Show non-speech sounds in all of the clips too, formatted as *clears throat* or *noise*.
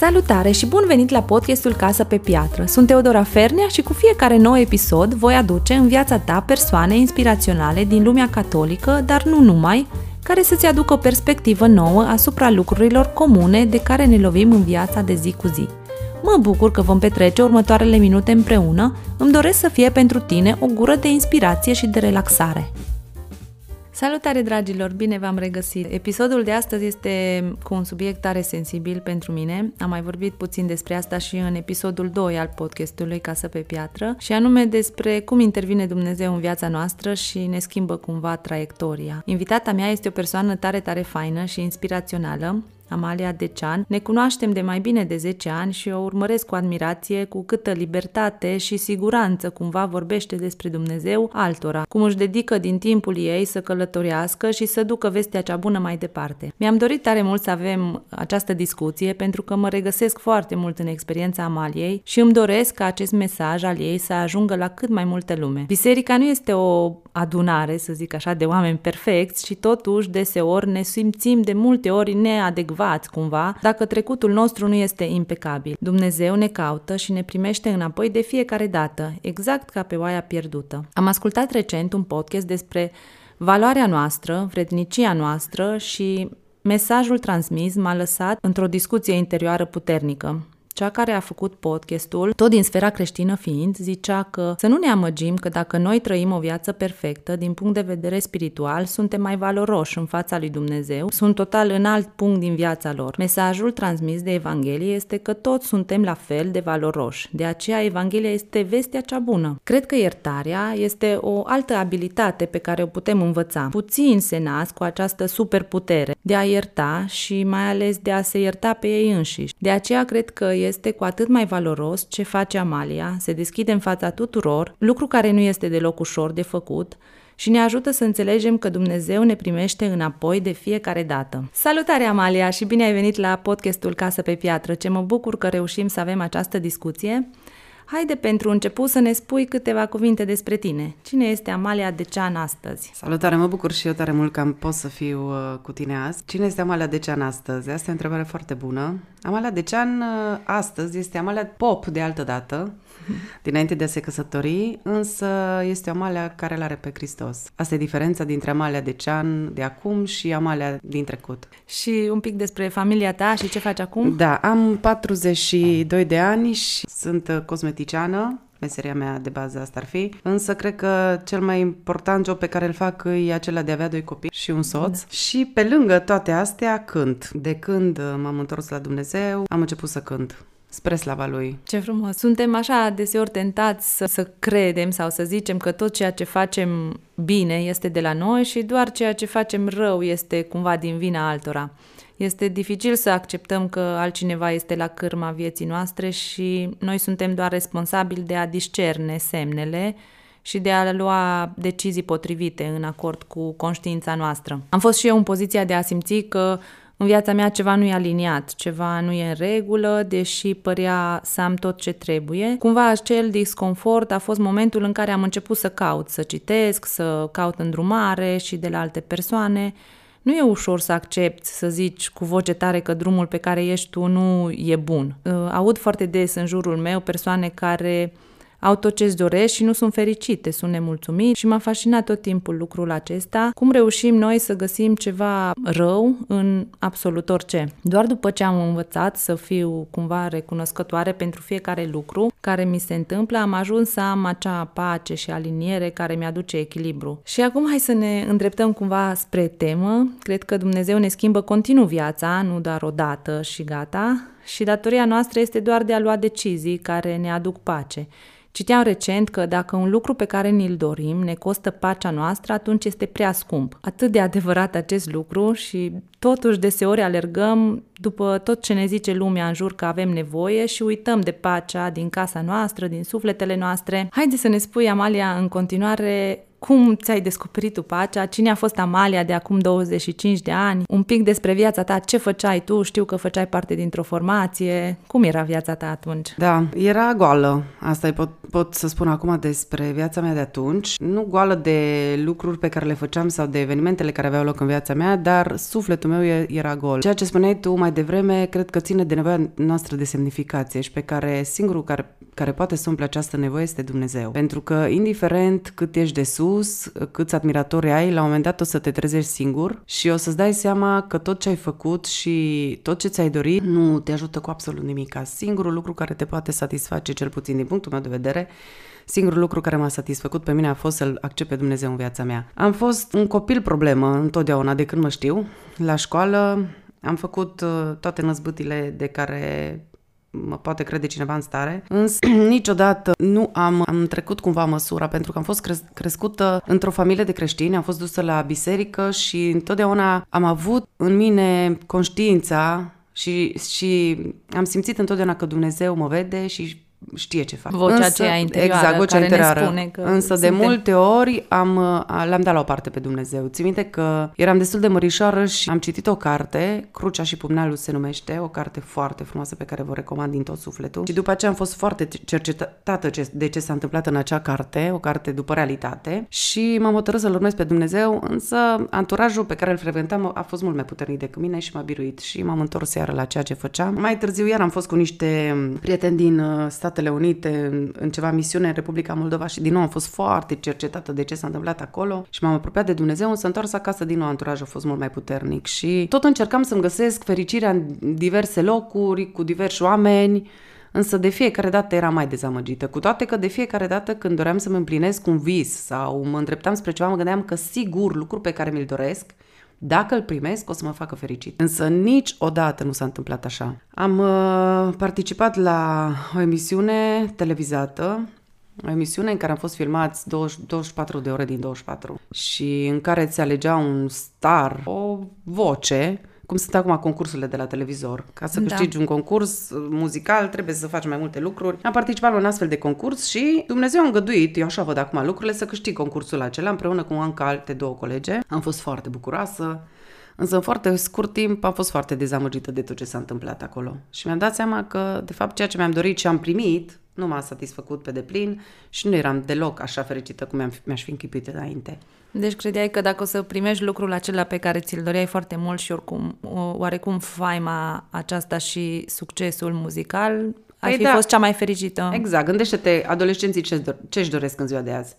Salutare și bun venit la podcastul Casă pe Piatră. Sunt Teodora Fernea și cu fiecare nou episod voi aduce în viața ta persoane inspiraționale din lumea catolică, dar nu numai, care să-ți aducă o perspectivă nouă asupra lucrurilor comune de care ne lovim în viața de zi cu zi. Mă bucur că vom petrece următoarele minute împreună, îmi doresc să fie pentru tine o gură de inspirație și de relaxare. Salutare dragilor, bine v-am regăsit! Episodul de astăzi este cu un subiect tare sensibil pentru mine. Am mai vorbit puțin despre asta și în episodul 2 al podcastului Casă pe Piatră și anume despre cum intervine Dumnezeu în viața noastră și ne schimbă cumva traiectoria. Invitata mea este o persoană tare, tare faină și inspirațională, Amalia Decean. Ne cunoaștem de mai bine de 10 ani și o urmăresc cu admirație cu câtă libertate și siguranță cumva vorbește despre Dumnezeu altora, cum își dedică din timpul ei să călătorească și să ducă vestea cea bună mai departe. Mi-am dorit tare mult să avem această discuție pentru că mă regăsesc foarte mult în experiența Amaliei și îmi doresc ca acest mesaj al ei să ajungă la cât mai multe lume. Biserica nu este o adunare, să zic așa, de oameni perfecți și totuși deseori ne simțim de multe ori neadecvați vindevați cumva dacă trecutul nostru nu este impecabil. Dumnezeu ne caută și ne primește înapoi de fiecare dată, exact ca pe oaia pierdută. Am ascultat recent un podcast despre valoarea noastră, vrednicia noastră și mesajul transmis m-a lăsat într-o discuție interioară puternică cea care a făcut podcastul, tot din sfera creștină fiind, zicea că să nu ne amăgim că dacă noi trăim o viață perfectă, din punct de vedere spiritual, suntem mai valoroși în fața lui Dumnezeu, sunt total în alt punct din viața lor. Mesajul transmis de Evanghelie este că toți suntem la fel de valoroși. De aceea Evanghelia este vestea cea bună. Cred că iertarea este o altă abilitate pe care o putem învăța. Puțin se nasc cu această superputere de a ierta și mai ales de a se ierta pe ei înșiși. De aceea cred că este cu atât mai valoros ce face Amalia, se deschide în fața tuturor, lucru care nu este deloc ușor de făcut, și ne ajută să înțelegem că Dumnezeu ne primește înapoi de fiecare dată. Salutare Amalia și bine ai venit la podcastul Casă pe Piatră, ce mă bucur că reușim să avem această discuție. Haide pentru început să ne spui câteva cuvinte despre tine. Cine este Amalia Decean astăzi? Salutare, mă bucur și eu tare mult că am pot să fiu uh, cu tine azi. Cine este Amalia Decean astăzi? Asta e o întrebare foarte bună. Amalia Decean uh, astăzi este Amalia Pop de altă dată, *laughs* dinainte de a se căsători, însă este o Amalia care îl are pe Hristos. Asta e diferența dintre Amalia Decean de acum și Amalia din trecut. Și un pic despre familia ta și ce faci acum? Da, am 42 de ani și sunt uh, cosmeticiană, meseria mea de bază asta ar fi, însă cred că cel mai important job pe care îl fac e acela de a avea doi copii și un soț da. și pe lângă toate astea cânt. De când uh, m-am întors la Dumnezeu, am început să cânt spre slava lui. Ce frumos! Suntem așa deseori tentați să, să credem sau să zicem că tot ceea ce facem bine este de la noi și doar ceea ce facem rău este cumva din vina altora. Este dificil să acceptăm că altcineva este la cârma vieții noastre și noi suntem doar responsabili de a discerne semnele și de a lua decizii potrivite în acord cu conștiința noastră. Am fost și eu în poziția de a simți că în viața mea ceva nu e aliniat, ceva nu e în regulă, deși părea să am tot ce trebuie. Cumva acel disconfort a fost momentul în care am început să caut, să citesc, să caut îndrumare și de la alte persoane. Nu e ușor să accepti, să zici cu voce tare că drumul pe care ești tu nu e bun. Aud foarte des în jurul meu persoane care au tot ce-ți doresc și nu sunt fericite, sunt nemulțumite și m-a fascinat tot timpul lucrul acesta. Cum reușim noi să găsim ceva rău în absolut orice? Doar după ce am învățat să fiu cumva recunoscătoare pentru fiecare lucru care mi se întâmplă, am ajuns să am acea pace și aliniere care mi-aduce echilibru. Și acum hai să ne îndreptăm cumva spre temă. Cred că Dumnezeu ne schimbă continuu viața, nu doar o dată și gata, și datoria noastră este doar de a lua decizii care ne aduc pace. Citeam recent că dacă un lucru pe care ni-l dorim ne costă pacea noastră, atunci este prea scump. Atât de adevărat acest lucru și totuși deseori alergăm după tot ce ne zice lumea în jur că avem nevoie și uităm de pacea din casa noastră, din sufletele noastre. Haide să ne spui, Amalia, în continuare cum ți-ai descoperit tu pacea, cine a fost Amalia de acum 25 de ani, un pic despre viața ta, ce făceai tu, știu că făceai parte dintr-o formație, cum era viața ta atunci? Da, era goală, asta pot, pot să spun acum despre viața mea de atunci, nu goală de lucruri pe care le făceam sau de evenimentele care aveau loc în viața mea, dar sufletul meu era gol. Ceea ce spuneai tu mai devreme, cred că ține de nevoia noastră de semnificație și pe care singurul care, care poate să umple această nevoie este Dumnezeu. Pentru că, indiferent cât ești de sus, câți admiratori ai, la un moment dat o să te trezești singur și o să-ți dai seama că tot ce ai făcut și tot ce ți-ai dorit nu te ajută cu absolut nimic. Singurul lucru care te poate satisface, cel puțin din punctul meu de vedere, Singurul lucru care m-a satisfăcut pe mine a fost să-L accept pe Dumnezeu în viața mea. Am fost un copil problemă întotdeauna de când mă știu. La școală am făcut uh, toate năzbâtile de care mă poate crede cineva în stare, însă *clears throat* niciodată nu am, am trecut cumva măsura, pentru că am fost cres- crescută într-o familie de creștini, am fost dusă la biserică și întotdeauna am avut în mine conștiința și, și am simțit întotdeauna că Dumnezeu mă vede și știe ce fac. Vocea Însă, aceea interioară exact, vocea care interioară. ne spune că Însă suntem... de multe ori am, l-am dat la o parte pe Dumnezeu. Țin minte că eram destul de mărișoară și am citit o carte, Crucea și Pumnalul se numește, o carte foarte frumoasă pe care vă recomand din tot sufletul. Și după aceea am fost foarte cercetată de ce s-a întâmplat în acea carte, o carte după realitate și m-am hotărât să-L urmez pe Dumnezeu, însă anturajul pe care îl frecventam a fost mult mai puternic decât mine și m-a biruit și m-am întors iară la ceea ce făceam. Mai târziu iar am fost cu niște prieteni din uh, Statele Unite în, în ceva misiune în Republica Moldova și din nou am fost foarte cercetată de ce s-a întâmplat acolo. Și m-am apropiat de Dumnezeu, însă întors acasă din nou anturajul a fost mult mai puternic. Și tot încercam să-mi găsesc fericirea în diverse locuri, cu diversi oameni, însă de fiecare dată era mai dezamăgită, cu toate că de fiecare dată când doream să-mi împlinesc un vis sau mă îndreptam spre ceva, mă gândeam că sigur lucrul pe care mi-l doresc dacă îl primesc, o să mă facă fericit. Însă niciodată nu s-a întâmplat așa. Am uh, participat la o emisiune televizată o emisiune în care am fost filmați 20, 24 de ore din 24 și în care ți alegea un star, o voce cum sunt acum concursurile de la televizor. Ca să da. câștigi da. un concurs muzical, trebuie să faci mai multe lucruri. Am participat la un astfel de concurs și Dumnezeu a îngăduit, eu așa văd acum lucrurile, să câștig concursul acela împreună cu încă alte două colege. Am fost foarte bucuroasă. Însă în foarte scurt timp am fost foarte dezamăgită de tot ce s-a întâmplat acolo. Și mi-am dat seama că, de fapt, ceea ce mi-am dorit și am primit nu m-a satisfăcut pe deplin și nu eram deloc așa fericită cum mi-aș fi închipuit înainte. Deci credeai că dacă o să primești lucrul acela pe care ți-l doreai foarte mult și oricum, oarecum faima aceasta și succesul muzical, ai păi fi da. fost cea mai fericită. Exact. Gândește-te, adolescenții ce își doresc în ziua de azi.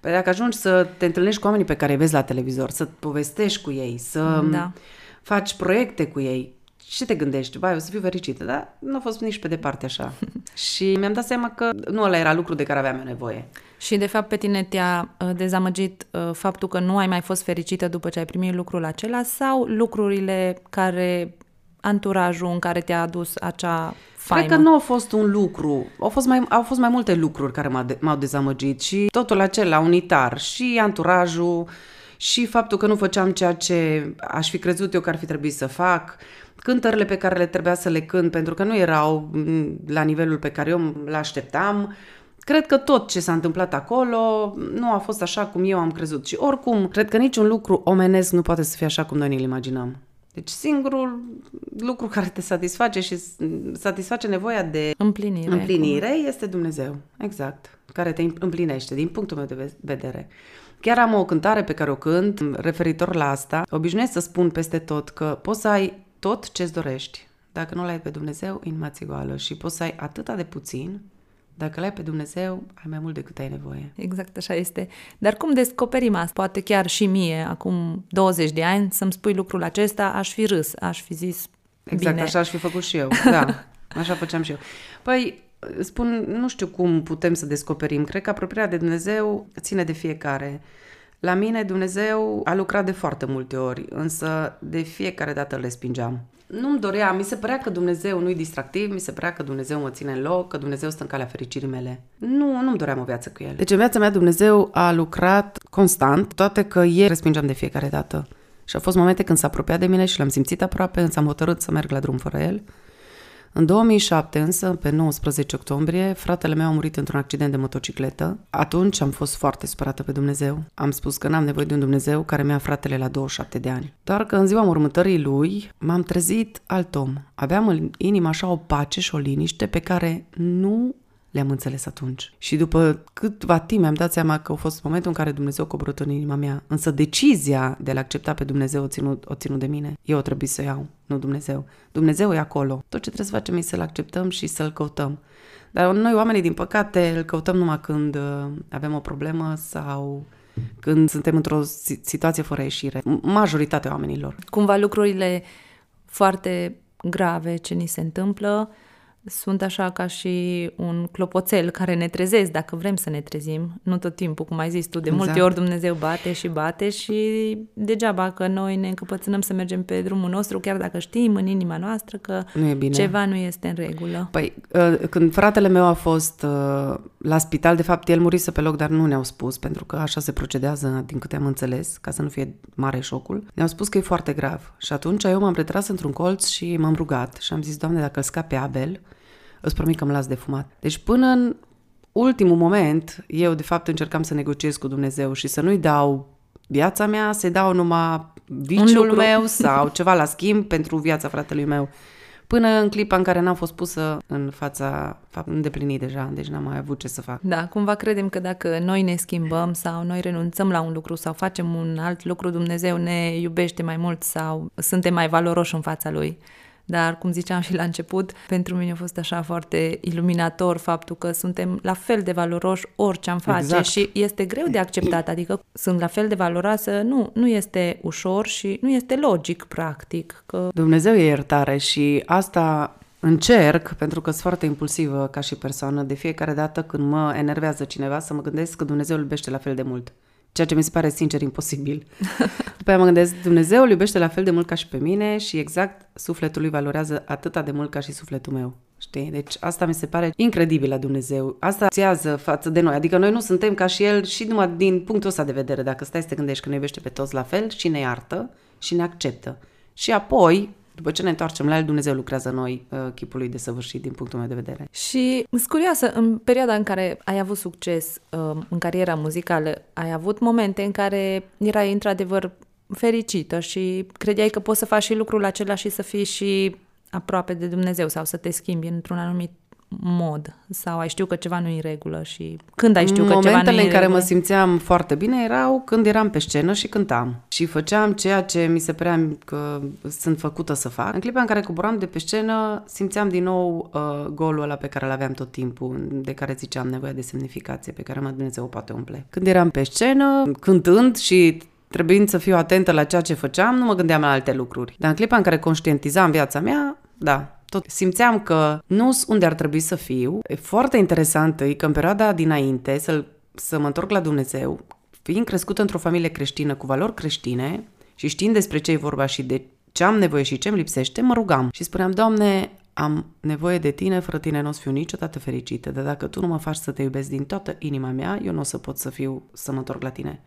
Păi dacă ajungi să te întâlnești cu oamenii pe care îi vezi la televizor, să povestești cu ei, să da. faci proiecte cu ei, ce te gândești? Vai, o să fiu fericită, dar nu a fost nici pe departe așa. *laughs* și mi-am dat seama că nu ăla era lucru de care aveam nevoie. Și de fapt pe tine te-a uh, dezamăgit uh, faptul că nu ai mai fost fericită după ce ai primit lucrul acela sau lucrurile care, anturajul în care te-a adus acea faimă? Cred că nu a fost un lucru, au fost mai, au fost mai multe lucruri care m-au, de, m-au dezamăgit și totul acela unitar, și anturajul, și faptul că nu făceam ceea ce aș fi crezut eu că ar fi trebuit să fac, cântările pe care le trebuia să le cânt, pentru că nu erau mm, la nivelul pe care eu le așteptam. Cred că tot ce s-a întâmplat acolo nu a fost așa cum eu am crezut. Și oricum, cred că niciun lucru omenesc nu poate să fie așa cum noi ne-l imaginăm. Deci singurul lucru care te satisface și satisface nevoia de împlinire, împlinire este Dumnezeu. Exact. Care te împlinește, din punctul meu de vedere. Chiar am o cântare pe care o cânt referitor la asta. Obișnuiesc să spun peste tot că poți să ai tot ce-ți dorești. Dacă nu l-ai pe Dumnezeu, inima-ți goală și poți să ai atâta de puțin, dacă l-ai pe Dumnezeu, ai mai mult decât ai nevoie. Exact așa este. Dar cum descoperim asta? Poate chiar și mie, acum 20 de ani, să-mi spui lucrul acesta, aș fi râs, aș fi zis Exact, bine. așa aș fi făcut și eu, da. *laughs* Așa făceam și eu. Păi, spun, nu știu cum putem să descoperim. Cred că apropierea de Dumnezeu ține de fiecare. La mine Dumnezeu a lucrat de foarte multe ori, însă de fiecare dată îl respingeam. Nu-mi dorea, mi se părea că Dumnezeu nu-i distractiv, mi se părea că Dumnezeu mă ține în loc, că Dumnezeu stă în calea fericirii mele. Nu, nu-mi doream o viață cu El. Deci în viața mea Dumnezeu a lucrat constant, toate că El respingeam de fiecare dată. Și au fost momente când s-a apropiat de mine și l-am simțit aproape, însă am hotărât să merg la drum fără El. În 2007 însă, pe 19 octombrie, fratele meu a murit într-un accident de motocicletă. Atunci am fost foarte supărată pe Dumnezeu. Am spus că n-am nevoie de un Dumnezeu care mi-a fratele la 27 de ani. Doar că în ziua mormântării lui m-am trezit alt om. Aveam în inimă așa o pace și o liniște pe care nu le-am înțeles atunci. Și după câtva timp mi-am dat seama că a fost momentul în care Dumnezeu a coborât în inima mea. Însă decizia de a-L accepta pe Dumnezeu o ținut, o ținut de mine. Eu o trebuie să o iau, nu Dumnezeu. Dumnezeu e acolo. Tot ce trebuie să facem e să-L acceptăm și să-L căutăm. Dar noi, oamenii, din păcate, îl căutăm numai când uh, avem o problemă sau când suntem într-o situație fără ieșire. Majoritatea oamenilor. Cumva lucrurile foarte grave ce ni se întâmplă sunt așa ca și un clopoțel care ne trezesc dacă vrem să ne trezim, nu tot timpul, cum ai zis tu, de exact. multe ori Dumnezeu bate și bate și degeaba că noi ne încăpățânăm să mergem pe drumul nostru, chiar dacă știm în inima noastră că nu e bine. ceva nu este în regulă. Păi, uh, când fratele meu a fost uh, la spital, de fapt, el murise pe loc, dar nu ne-au spus, pentru că așa se procedează, din câte am înțeles, ca să nu fie mare șocul. Ne-au spus că e foarte grav. Și atunci eu m-am retras într-un colț și m-am rugat și am zis, Doamne, dacă îl scape Abel, îți promit că îmi las de fumat. Deci până în ultimul moment, eu de fapt încercam să negociez cu Dumnezeu și să nu-i dau viața mea, să-i dau numai viciul meu *laughs* sau ceva la schimb pentru viața fratelui meu. Până în clipa în care n-am fost pusă în fața îndeplinit deja, deci n-am mai avut ce să fac. Da, cumva credem că dacă noi ne schimbăm sau noi renunțăm la un lucru sau facem un alt lucru, Dumnezeu ne iubește mai mult sau suntem mai valoroși în fața Lui. Dar, cum ziceam și la început, pentru mine a fost așa foarte iluminator faptul că suntem la fel de valoroși orice am face exact. și este greu de acceptat, adică sunt la fel de valoroasă, nu, nu este ușor și nu este logic, practic. Că... Dumnezeu e iertare și asta încerc, pentru că sunt foarte impulsivă ca și persoană, de fiecare dată când mă enervează cineva să mă gândesc că Dumnezeu îl iubește la fel de mult ceea ce mi se pare sincer imposibil. *laughs* După aia mă gândesc, Dumnezeu îl iubește la fel de mult ca și pe mine și exact sufletul lui valorează atâta de mult ca și sufletul meu. Știi? Deci asta mi se pare incredibil la Dumnezeu. Asta țiază față de noi. Adică noi nu suntem ca și El și numai din punctul ăsta de vedere. Dacă stai să te gândești că ne iubește pe toți la fel și ne iartă și ne acceptă. Și apoi după ce ne întoarcem la el, Dumnezeu lucrează noi uh, chipul lui desăvârșit din punctul meu de vedere. Și sunt curioasă, în perioada în care ai avut succes uh, în cariera muzicală, ai avut momente în care erai într-adevăr fericită și credeai că poți să faci și lucrul acela și să fii și aproape de Dumnezeu sau să te schimbi într-un anumit mod sau ai știu că ceva nu e în regulă și când ai știu că Momentele ceva nu e în, în care regulă? mă simțeam foarte bine erau când eram pe scenă și cântam și făceam ceea ce mi se părea că sunt făcută să fac. În clipa în care coboram de pe scenă, simțeam din nou uh, golul ăla pe care îl aveam tot timpul, de care ziceam nevoia de semnificație, pe care mă Dumnezeu o poate umple. Când eram pe scenă, cântând și trebuind să fiu atentă la ceea ce făceam, nu mă gândeam la alte lucruri. Dar în clipa în care conștientizam viața mea, da, tot simțeam că nu sunt unde ar trebui să fiu. E foarte interesant e că în perioada dinainte să, să mă întorc la Dumnezeu, fiind crescută într-o familie creștină cu valori creștine și știind despre ce e vorba și de ce am nevoie și ce îmi lipsește, mă rugam și spuneam, Doamne, am nevoie de tine, fără tine nu o să fiu niciodată fericită, dar dacă tu nu mă faci să te iubesc din toată inima mea, eu nu o să pot să fiu, să mă întorc la tine.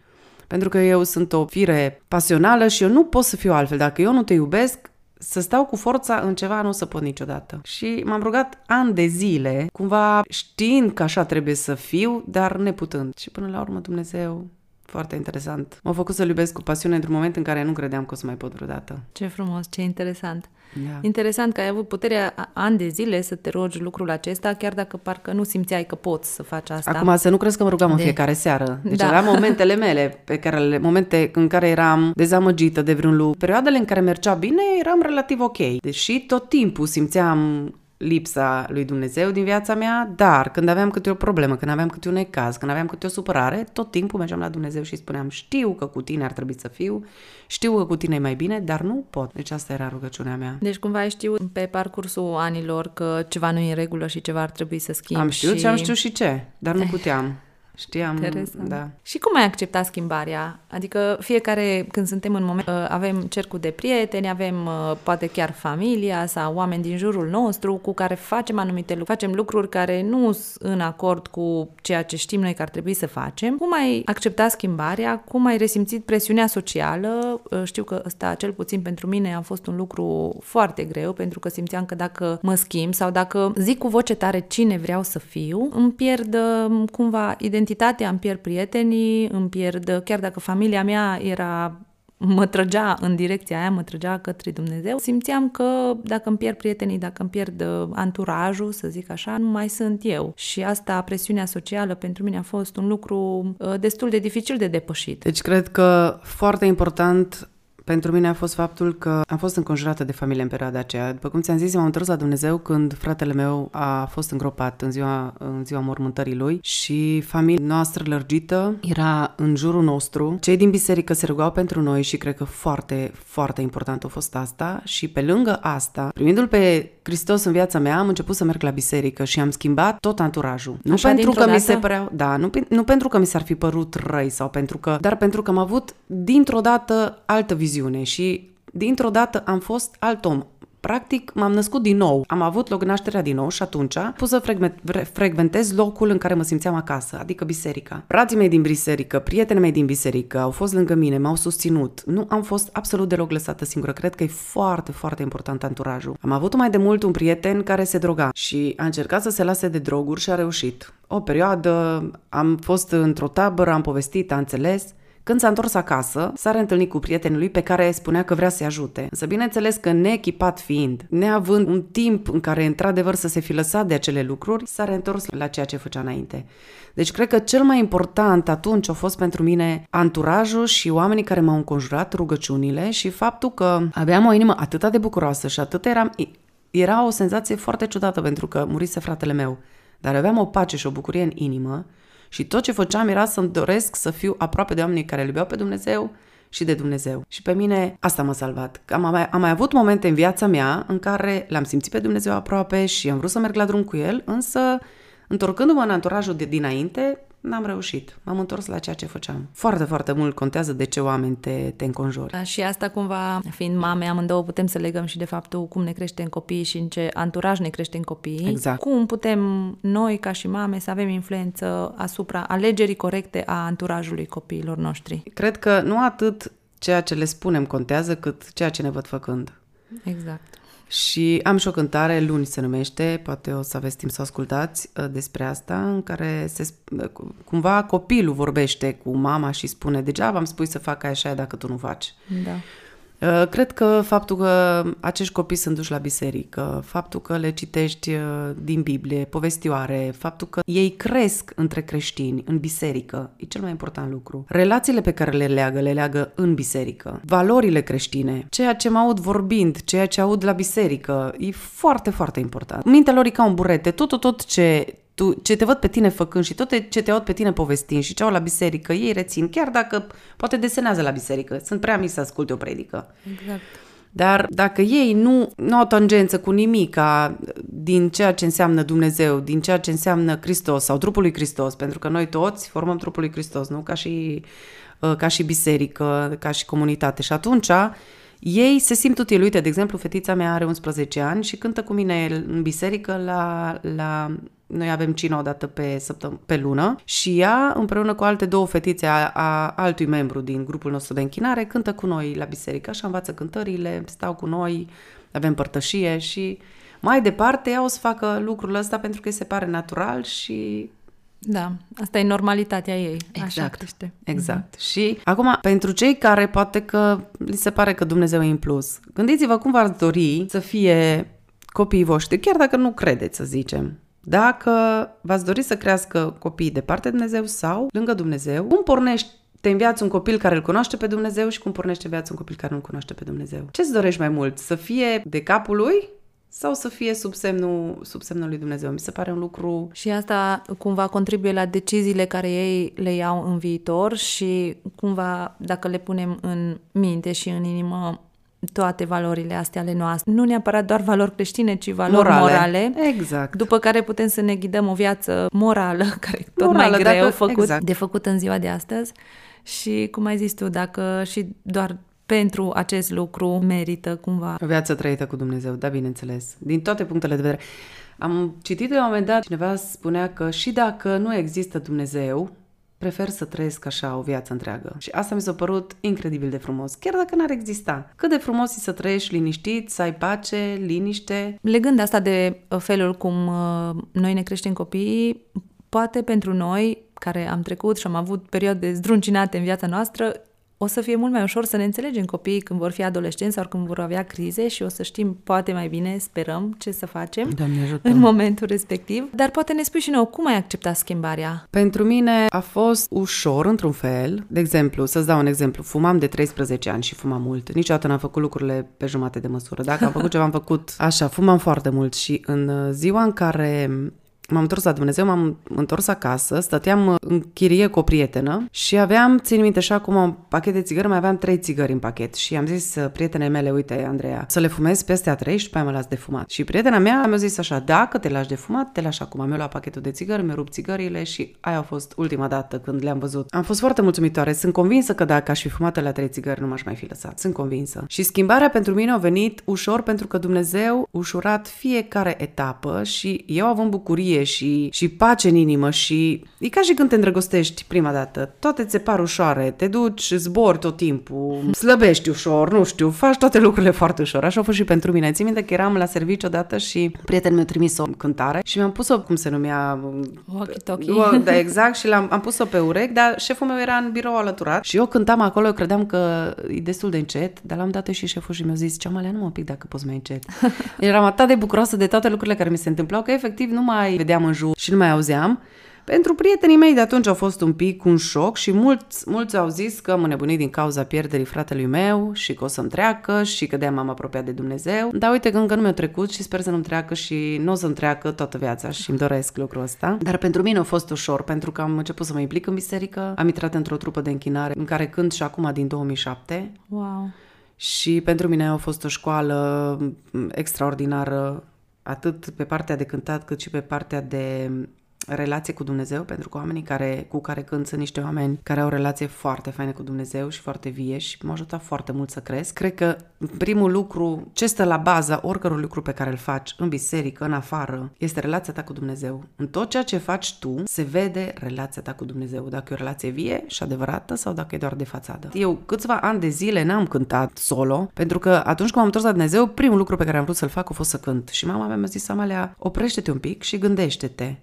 Pentru că eu sunt o fire pasională și eu nu pot să fiu altfel. Dacă eu nu te iubesc, să stau cu forța în ceva nu o să pot niciodată. Și m-am rugat ani de zile, cumva știind că așa trebuie să fiu, dar neputând. Și până la urmă Dumnezeu foarte interesant. M-a făcut să-L iubesc cu pasiune într-un moment în care nu credeam că o să mai pot vreodată. Ce frumos, ce interesant. Da. Interesant că ai avut puterea ani de zile să te rogi lucrul acesta, chiar dacă parcă nu simțeai că poți să faci asta. Acum să nu crezi că mă rugam de... în fiecare seară. Deci da. aveam *laughs* momentele mele, pe care le, momente în care eram dezamăgită de vreun lucru. Perioadele în care mergea bine, eram relativ ok. Deși tot timpul simțeam lipsa lui Dumnezeu din viața mea, dar când aveam câte o problemă, când aveam câte un necaz, când aveam câte o supărare, tot timpul mergeam la Dumnezeu și spuneam, știu că cu tine ar trebui să fiu, știu că cu tine e mai bine, dar nu pot. Deci asta era rugăciunea mea. Deci cumva ai știut pe parcursul anilor că ceva nu e în regulă și ceva ar trebui să schimbi. Am știut și... și am știut și ce, dar nu puteam. Știam, Interesant. da. Și cum ai acceptat schimbarea? Adică fiecare, când suntem în moment, uh, avem cercul de prieteni, avem uh, poate chiar familia sau oameni din jurul nostru cu care facem anumite lucruri, facem lucruri care nu sunt în acord cu ceea ce știm noi că ar trebui să facem. Cum ai acceptat schimbarea? Cum ai resimțit presiunea socială? Uh, Știu că ăsta, cel puțin pentru mine, a fost un lucru foarte greu, pentru că simțeam că dacă mă schimb sau dacă zic cu voce tare cine vreau să fiu, îmi pierd uh, cumva identitatea, îmi pierd prietenii, îmi pierd, chiar dacă familia mea era mă trăgea în direcția aia, mă trăgea către Dumnezeu, simțeam că dacă îmi pierd prietenii, dacă îmi pierd uh, anturajul, să zic așa, nu mai sunt eu. Și asta, presiunea socială, pentru mine a fost un lucru uh, destul de dificil de depășit. Deci cred că foarte important pentru mine a fost faptul că am fost înconjurată de familie în perioada aceea. După cum ți-am zis, m-am întors la Dumnezeu când fratele meu a fost îngropat în ziua, în ziua mormântării lui și familia noastră lărgită era în jurul nostru. Cei din biserică se rugau pentru noi și cred că foarte, foarte important a fost asta și pe lângă asta, primindu-l pe Hristos în viața mea, am început să merg la biserică și am schimbat tot anturajul. Nu Așa, pentru dintr-o că mi dată? se păreau, da, nu, pe- nu pentru că mi s-ar fi părut răi sau pentru că, dar pentru că am avut dintr-o dată altă viziune și dintr-o dată am fost alt om. Practic, m-am născut din nou. Am avut loc nașterea din nou și atunci am pus să frecve- vre- frecventez locul în care mă simțeam acasă, adică biserica. Frații mei din biserică, prietenii mei din biserică au fost lângă mine, m-au susținut. Nu am fost absolut deloc lăsată singură. Cred că e foarte, foarte important anturajul. Am avut mai de mult un prieten care se droga și a încercat să se lase de droguri și a reușit. O perioadă am fost într-o tabără, am povestit, a înțeles. Când s-a întors acasă, s-a reîntâlnit cu prietenul lui pe care spunea că vrea să-i ajute. Însă bineînțeles că neechipat fiind, neavând un timp în care într-adevăr să se fi lăsat de acele lucruri, s-a reîntors la ceea ce făcea înainte. Deci cred că cel mai important atunci a fost pentru mine anturajul și oamenii care m-au înconjurat, rugăciunile și faptul că aveam o inimă atât de bucuroasă și atât eram... Era o senzație foarte ciudată pentru că murise fratele meu, dar aveam o pace și o bucurie în inimă și tot ce făceam era să-mi doresc să fiu aproape de oamenii care îl iubeau pe Dumnezeu și de Dumnezeu. Și pe mine asta m-a salvat. Că Am mai, am mai avut momente în viața mea în care l-am simțit pe Dumnezeu aproape și am vrut să merg la drum cu el, însă întorcându-mă în anturajul de dinainte, n-am reușit. M-am întors la ceea ce făceam. Foarte, foarte mult contează de ce oameni te, te înconjori. Da, și asta cumva, fiind mame, amândouă putem să legăm și de faptul cum ne creștem copiii și în ce anturaj ne creștem copiii. Exact. Cum putem noi, ca și mame, să avem influență asupra alegerii corecte a anturajului copiilor noștri. Cred că nu atât ceea ce le spunem contează, cât ceea ce ne văd făcând. Exact. Și am și o cântare, Luni se numește, poate o să aveți timp să ascultați uh, despre asta, în care se, sp- uh, cumva copilul vorbește cu mama și spune degeaba am spui să facă așa dacă tu nu faci. Da. Uh, Cred că faptul că acești copii sunt duși la biserică, faptul că le citești uh, din Biblie, povestioare, faptul că ei cresc între creștini, în biserică, e cel mai important lucru. Relațiile pe care le leagă, le leagă în biserică. Valorile creștine, ceea ce mă aud vorbind, ceea ce aud la biserică, e foarte, foarte important. Mintea lor e ca un burete, tot, tot, tot ce tu, ce te văd pe tine făcând și tot ce te aud pe tine povestind și ce au la biserică, ei rețin, chiar dacă poate desenează la biserică. Sunt prea mici să asculte o predică. Exact. Dar dacă ei nu, nu au tangență cu nimica din ceea ce înseamnă Dumnezeu, din ceea ce înseamnă Hristos sau trupul lui Hristos, pentru că noi toți formăm trupul lui Hristos, nu? Ca și, uh, ca și biserică, ca și comunitate. Și atunci ei se simt utili. Uite, de exemplu, fetița mea are 11 ani și cântă cu mine în biserică la, la noi avem cină o dată pe, săptăm- pe lună și ea, împreună cu alte două fetițe a, a altui membru din grupul nostru de închinare, cântă cu noi la biserică, așa învață cântările, stau cu noi, avem părtășie și mai departe ea o să facă lucrul ăsta pentru că îi se pare natural și Da, asta e normalitatea ei. Așa Exact. crește. Exact. Mm-hmm. Și acum, pentru cei care poate că li se pare că Dumnezeu e în plus, gândiți-vă cum v-ați dori să fie copiii voștri, chiar dacă nu credeți, să zicem. Dacă v-ați dori să crească copiii departe de Dumnezeu sau lângă Dumnezeu, cum pornești te înviați un copil care îl cunoaște pe Dumnezeu și cum pornește viața un copil care nu-l cunoaște pe Dumnezeu. Ce-ți dorești mai mult? Să fie de capul lui sau să fie sub semnul, sub semnul lui Dumnezeu? Mi se pare un lucru Și asta cumva contribuie la deciziile care ei le iau în viitor și cumva dacă le punem în minte și în inimă toate valorile astea ale noastre. Nu neapărat doar valori creștine, ci valori morale. morale exact. După care putem să ne ghidăm o viață morală, *laughs* care e tot morală, mai greu dacă, făcut, exact. de făcut în ziua de astăzi. Și, cum ai zis tu, dacă și doar pentru acest lucru merită cumva. O viață trăită cu Dumnezeu, da, bineînțeles. Din toate punctele de vedere. Am citit la un moment dat, cineva spunea că și dacă nu există Dumnezeu, prefer să trăiesc așa o viață întreagă. Și asta mi s-a părut incredibil de frumos, chiar dacă n-ar exista. Cât de frumos e să trăiești liniștit, să ai pace, liniște. Legând asta de uh, felul cum uh, noi ne creștem copiii, poate pentru noi care am trecut și am avut perioade zdruncinate în viața noastră, o să fie mult mai ușor să ne înțelegem copiii când vor fi adolescenți sau când vor avea crize și o să știm poate mai bine, sperăm, ce să facem în momentul respectiv. Dar poate ne spui și nou cum ai acceptat schimbarea? Pentru mine a fost ușor, într-un fel. De exemplu, să-ți dau un exemplu. Fumam de 13 ani și fumam mult. Niciodată n-am făcut lucrurile pe jumate de măsură. Dacă am făcut ceva, am făcut așa. Fumam foarte mult și în ziua în care M-am întors la Dumnezeu, m-am întors acasă, stăteam în chirie cu o prietenă și aveam, țin minte și acum, un pachet de țigări, mai aveam trei țigări în pachet și am zis prietenei mele, uite, Andreea, să le fumez peste a trei și după aia mă las de fumat. Și prietena mea mi-a zis așa, dacă te lași de fumat, te lași acum. Mi-a luat pachetul de țigări, mi-a rupt țigările și aia a fost ultima dată când le-am văzut. Am fost foarte mulțumitoare, sunt convinsă că dacă aș fi fumat la trei țigări, nu m-aș mai fi lăsat, sunt convinsă. Și schimbarea pentru mine a venit ușor pentru că Dumnezeu ușurat fiecare etapă și eu având bucurie și, și pace în inimă și e ca și când te îndrăgostești prima dată. Toate ți se par ușoare, te duci, zbori tot timpul, *laughs* slăbești ușor, nu știu, faci toate lucrurile foarte ușor. Așa a fost și pentru mine. Țin minte că eram la serviciu odată și prietenul mi-a trimis o cântare și mi-am pus-o, cum se numea? Walkie-talkie. Da, *laughs* exact, și l-am am pus-o pe urechi, dar șeful meu era în birou alăturat și eu cântam acolo, eu credeam că e destul de încet, dar l-am dat și șeful și mi-a zis, Ceamalea, nu mă pic dacă poți mai încet. *laughs* Eram atât de bucuroasă de toate lucrurile care mi se întâmplau, că efectiv nu mai vedeam în jur și nu mai auzeam. Pentru prietenii mei de atunci a fost un pic un șoc și mulți, mulți au zis că am înnebunit din cauza pierderii fratelui meu și că o să-mi treacă și că de-aia m-am apropiat de Dumnezeu. Dar uite că încă nu mi-a trecut și sper să nu-mi treacă și nu o să-mi treacă toată viața și îmi doresc lucrul ăsta. Dar pentru mine a fost ușor pentru că am început să mă implic în biserică, am intrat într-o trupă de închinare în care cânt și acum din 2007. Wow! Și pentru mine a fost o școală extraordinară atât pe partea de cântat cât și pe partea de relație cu Dumnezeu, pentru că oamenii care, cu care cânt sunt niște oameni care au o relație foarte faină cu Dumnezeu și foarte vie și m-a ajutat foarte mult să cresc. Cred că primul lucru, ce stă la baza oricărui lucru pe care îl faci în biserică, în afară, este relația ta cu Dumnezeu. În tot ceea ce faci tu, se vede relația ta cu Dumnezeu. Dacă e o relație vie și adevărată sau dacă e doar de fațadă. Eu câțiva ani de zile n-am cântat solo, pentru că atunci când m-am întors la Dumnezeu, primul lucru pe care am vrut să-l fac a fost să cânt. Și mama mea mi-a zis, Amalea, oprește-te un pic și gândește-te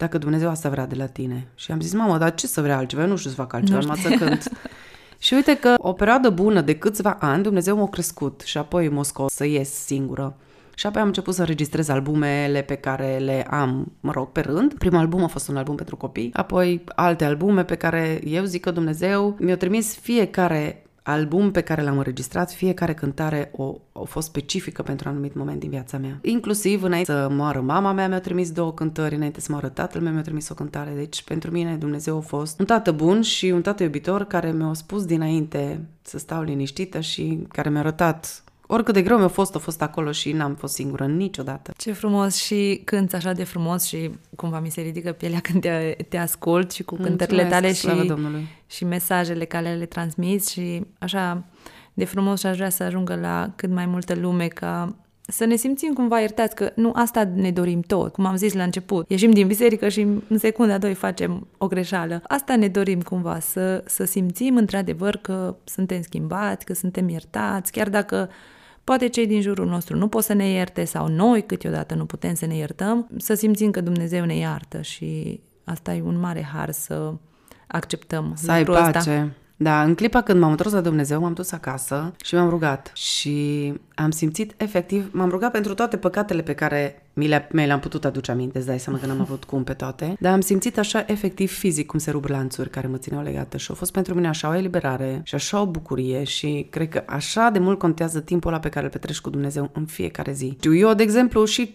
dacă Dumnezeu asta vrea de la tine. Și am zis, mamă, dar ce să vrea altceva? Eu nu știu să fac altceva, numai să cânt. *laughs* și uite că o perioadă bună de câțiva ani, Dumnezeu m-a crescut și apoi m-a scos să ies singură. Și apoi am început să înregistrez albumele pe care le am, mă rog, pe rând. Primul album a fost un album pentru copii, apoi alte albume pe care eu zic că Dumnezeu mi-a trimis fiecare album pe care l-am înregistrat, fiecare cântare o, o fost specifică pentru un anumit moment din viața mea. Inclusiv înainte să moară mama mea mi-a trimis două cântări, înainte să moară tatăl meu mi-a trimis o cântare. Deci pentru mine Dumnezeu a fost un tată bun și un tată iubitor care mi-a spus dinainte să stau liniștită și care mi-a arătat oricât de greu mi-a fost, a fost acolo și n-am fost singură niciodată. Ce frumos și cânti așa de frumos și cumva mi se ridică pielea *laughs* când te, te ascult și cu cântările tale și, și mesajele care le transmiți și așa de frumos și aș vrea să ajungă la cât mai multă lume ca să ne simțim cumva iertați că nu asta ne dorim tot, cum am zis la început. Ieșim din biserică și în secunda doi facem o greșeală. Asta ne dorim cumva, să, să simțim într-adevăr că suntem schimbați, că suntem iertați, chiar dacă Poate cei din jurul nostru nu pot să ne ierte sau noi câteodată nu putem să ne iertăm, să simțim că Dumnezeu ne iartă și asta e un mare har să acceptăm să ai pace. Ăsta. Da, în clipa când m-am întors la Dumnezeu, m-am dus acasă și m-am rugat și am simțit efectiv, m-am rugat pentru toate păcatele pe care mi, le, mi le-am putut aduce aminte, îți dai seama că n-am avut cum pe toate, dar am simțit așa efectiv fizic cum se rup lanțuri care mă țineau legată și a fost pentru mine așa o eliberare și așa o bucurie și cred că așa de mult contează timpul ăla pe care îl petreci cu Dumnezeu în fiecare zi. Eu, de exemplu, și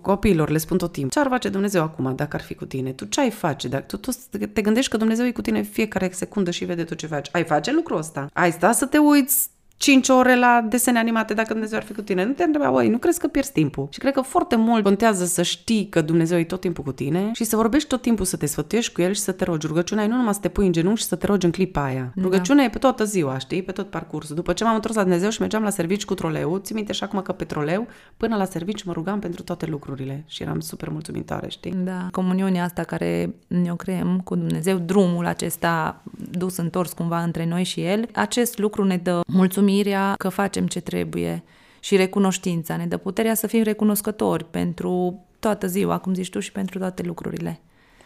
copiilor le spun tot timpul, ce ar face Dumnezeu acum dacă ar fi cu tine? Tu ce ai face? Dacă tu, tu te gândești că Dumnezeu e cu tine fiecare secundă și vede tot ce faci. Ai face lucrul ăsta? Ai sta să te uiți 5 ore la desene animate dacă Dumnezeu ar fi cu tine. Nu te întreba, băi, nu crezi că pierzi timpul? Și cred că foarte mult contează să știi că Dumnezeu e tot timpul cu tine și să vorbești tot timpul, să te sfătuiești cu El și să te rogi. Rugăciunea e nu numai să te pui în genunchi și să te rogi în clipa aia. Da. Rugăciunea e pe toată ziua, știi, pe tot parcursul. După ce m-am întors la Dumnezeu și mergeam la servici cu troleu, ți minte și acum că pe troleu, până la servici mă rugam pentru toate lucrurile și eram super mulțumitoare, știi? Da, comuniunea asta care ne-o creăm cu Dumnezeu, drumul acesta dus întors cumva între noi și El, acest lucru ne dă mulțumirea că facem ce trebuie și recunoștința, ne dă puterea să fim recunoscători pentru toată ziua, cum zici tu, și pentru toate lucrurile.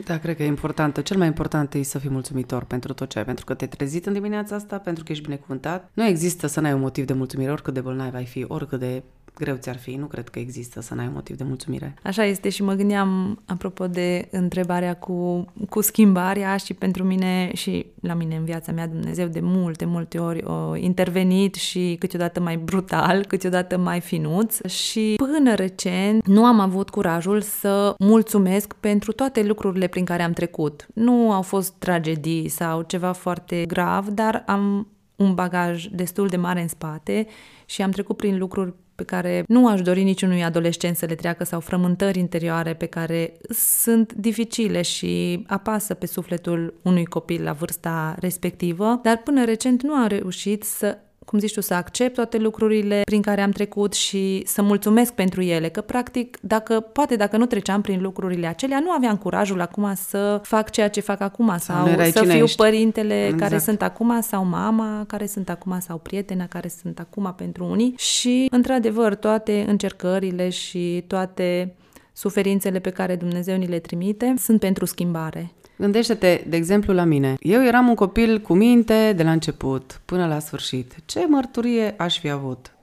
Da, cred că e importantă. Cel mai important e să fii mulțumitor pentru tot ce ai, pentru că te-ai trezit în dimineața asta, pentru că ești binecuvântat. Nu există să n-ai un motiv de mulțumire, oricât de bolnav ai fi, oricât de greu ți-ar fi. Nu cred că există să n-ai un motiv de mulțumire. Așa este și mă gândeam, apropo de întrebarea cu, cu schimbarea și pentru mine și la mine în viața mea Dumnezeu de multe, multe ori a intervenit și câteodată mai brutal, câteodată mai finuț și până recent nu am avut curajul să mulțumesc pentru toate lucrurile prin care am trecut. Nu au fost tragedii sau ceva foarte grav, dar am un bagaj destul de mare în spate și am trecut prin lucruri pe care nu aș dori niciunui adolescent să le treacă sau frământări interioare pe care sunt dificile și apasă pe sufletul unui copil la vârsta respectivă, dar până recent nu am reușit să cum zici tu, să accept toate lucrurile prin care am trecut și să mulțumesc pentru ele, că practic, dacă, poate dacă nu treceam prin lucrurile acelea, nu aveam curajul acum să fac ceea ce fac acum sau, sau să fiu ești. părintele exact. care sunt acum sau mama care sunt acum sau prietena care sunt acum pentru unii și, într-adevăr, toate încercările și toate suferințele pe care Dumnezeu ni le trimite sunt pentru schimbare. Gândește-te, de exemplu, la mine. Eu eram un copil cu minte de la început până la sfârșit. Ce mărturie aș fi avut?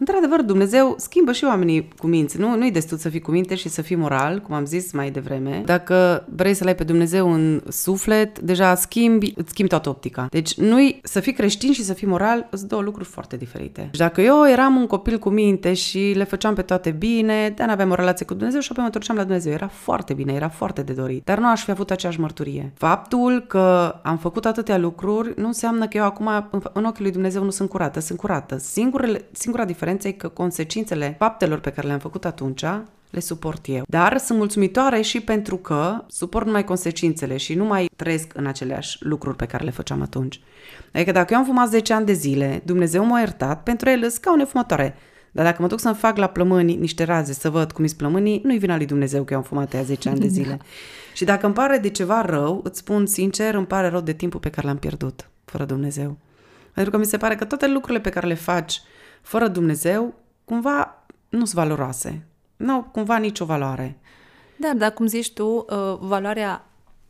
Într-adevăr, Dumnezeu schimbă și oamenii cu minți. Nu, nu-i destul să fii cu minte și să fii moral, cum am zis mai devreme. Dacă vrei să-L ai pe Dumnezeu în suflet, deja schimbi, îți schimbi toată optica. Deci nu-i să fii creștin și să fii moral, sunt două lucruri foarte diferite. Și dacă eu eram un copil cu minte și le făceam pe toate bine, dar n-aveam o relație cu Dumnezeu și apoi mă întorceam la Dumnezeu. Era foarte bine, era foarte de dorit. Dar nu aș fi avut aceeași mărturie. Faptul că am făcut atâtea lucruri nu înseamnă că eu acum în ochii lui Dumnezeu nu sunt curată. Sunt curată. Singurele, singura diferență diferenței că consecințele faptelor pe care le-am făcut atunci le suport eu. Dar sunt mulțumitoare și pentru că suport numai consecințele și nu mai trăiesc în aceleași lucruri pe care le făceam atunci. Adică dacă eu am fumat 10 ani de zile, Dumnezeu m-a iertat, pentru el îs ca o nefumătoare. Dar dacă mă duc să-mi fac la plămâni niște raze să văd cum îi plămânii, nu-i vina lui Dumnezeu că eu am fumat aia 10 ani de zile. Da. Și dacă îmi pare de ceva rău, îți spun sincer, îmi pare rău de timpul pe care l-am pierdut fără Dumnezeu. Pentru că mi se pare că toate lucrurile pe care le faci fără Dumnezeu, cumva nu sunt valoroase. Nu au cumva nicio valoare. Da, dar cum zici tu, uh, valoarea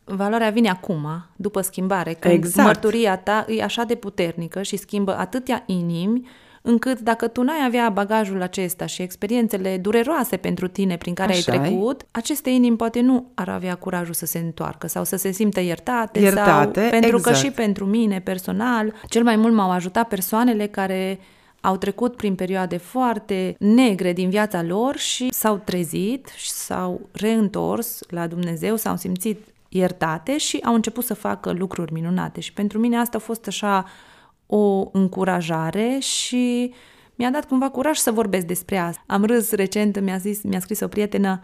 valoarea vine acum, după schimbare, când exact. mărturia ta e așa de puternică și schimbă atâtea inimi, încât dacă tu n-ai avea bagajul acesta și experiențele dureroase pentru tine prin care Așa ai trecut, ai. aceste inimi poate nu ar avea curajul să se întoarcă sau să se simtă iertate, iertate sau pentru exact. că și pentru mine personal, cel mai mult m-au ajutat persoanele care au trecut prin perioade foarte negre din viața lor și s-au trezit și s-au reîntors la Dumnezeu, s-au simțit iertate și au început să facă lucruri minunate. Și pentru mine asta a fost așa o încurajare și mi-a dat cumva curaj să vorbesc despre asta. Am râs recent, mi-a, zis, mi-a scris o prietenă,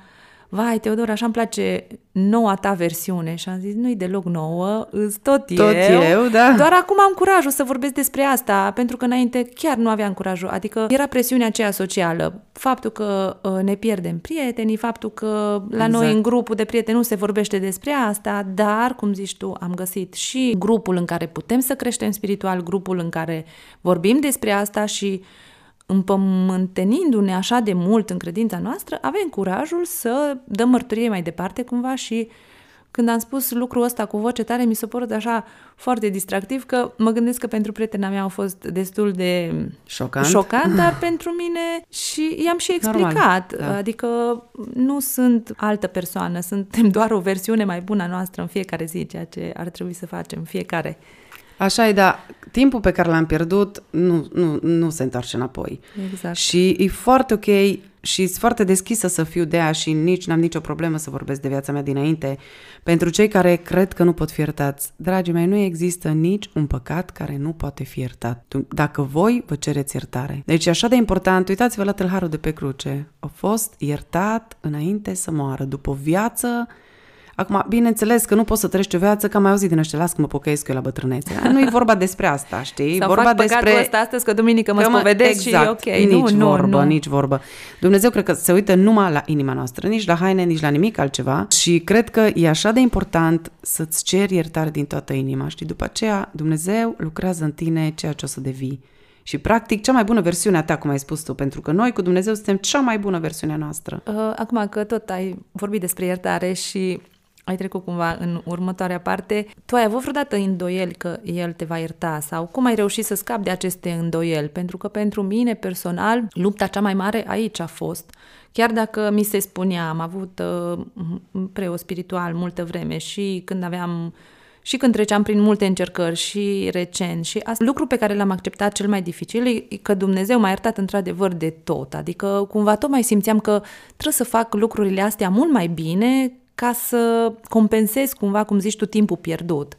vai, Teodor, așa îmi place noua ta versiune. Și am zis, nu-i deloc nouă, îți tot, tot eu. eu da. Doar acum am curajul să vorbesc despre asta, pentru că înainte chiar nu aveam curajul. Adică era presiunea aceea socială. Faptul că uh, ne pierdem prietenii, faptul că la exact. noi în grupul de prieteni nu se vorbește despre asta, dar, cum zici tu, am găsit și grupul în care putem să creștem spiritual, grupul în care vorbim despre asta și împământenindu-ne așa de mult în credința noastră, avem curajul să dăm mărturie mai departe cumva și când am spus lucrul ăsta cu voce tare, mi s-a părut așa foarte distractiv că mă gândesc că pentru prietena mea a fost destul de șocant, șocant dar *clears throat* pentru mine și i-am și explicat. Normal, da. Adică nu sunt altă persoană, suntem doar o versiune mai bună a noastră în fiecare zi, ceea ce ar trebui să facem fiecare. Așa e, dar timpul pe care l-am pierdut nu, nu, nu se întoarce înapoi. Exact. Și e foarte ok și sunt foarte deschisă să fiu de aia și nici n-am nicio problemă să vorbesc de viața mea dinainte. Pentru cei care cred că nu pot fi iertați, dragii mei, nu există nici un păcat care nu poate fi iertat. Dacă voi vă cereți iertare. Deci e așa de important, uitați-vă la tâlharul de pe cruce. A fost iertat înainte să moară, după o viață Acum, bineînțeles că nu poți să treci o viață, că am mai auzit din ăștia, las că mă pocăiesc eu la bătrânețe. Nu e vorba despre asta, știi? Sau vorba fac despre... ăsta astăzi că duminică mă spovedesc exact, și e ok. Nici nu, vorbă, nu, nu. nici vorbă. Dumnezeu cred că se uită numai la inima noastră, nici la haine, nici la nimic altceva și cred că e așa de important să-ți ceri iertare din toată inima, știi? După aceea, Dumnezeu lucrează în tine ceea ce o să devii. Și, practic, cea mai bună versiune a ta, cum ai spus tu, pentru că noi cu Dumnezeu suntem cea mai bună versiune a noastră. Uh, acum că tot ai vorbit despre iertare și ai trecut cumva în următoarea parte, tu ai avut vreodată îndoieli că el te va ierta sau cum ai reușit să scapi de aceste îndoieli? Pentru că pentru mine personal, lupta cea mai mare aici a fost. Chiar dacă mi se spunea, am avut uh, preo spiritual multă vreme și când aveam și când treceam prin multe încercări și recent și asta, lucru pe care l-am acceptat cel mai dificil e că Dumnezeu m-a iertat într-adevăr de tot, adică cumva tot mai simțeam că trebuie să fac lucrurile astea mult mai bine ca să compensez cumva, cum zici tu, timpul pierdut.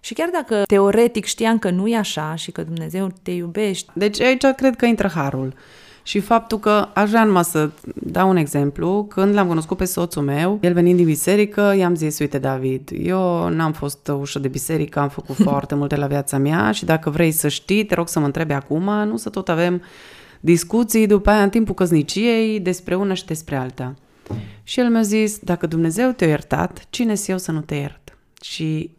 Și chiar dacă teoretic știam că nu e așa și că Dumnezeu te iubește. Deci aici cred că intră harul. Și faptul că aș vrea numai să dau un exemplu, când l-am cunoscut pe soțul meu, el venind din biserică, i-am zis, uite David, eu n-am fost ușă de biserică, am făcut *laughs* foarte multe la viața mea și dacă vrei să știi, te rog să mă întrebi acum, nu să tot avem discuții după aia în timpul căsniciei despre una și despre alta. Și el mi-a zis, dacă Dumnezeu te-a iertat, cine sunt eu să nu te iert? Și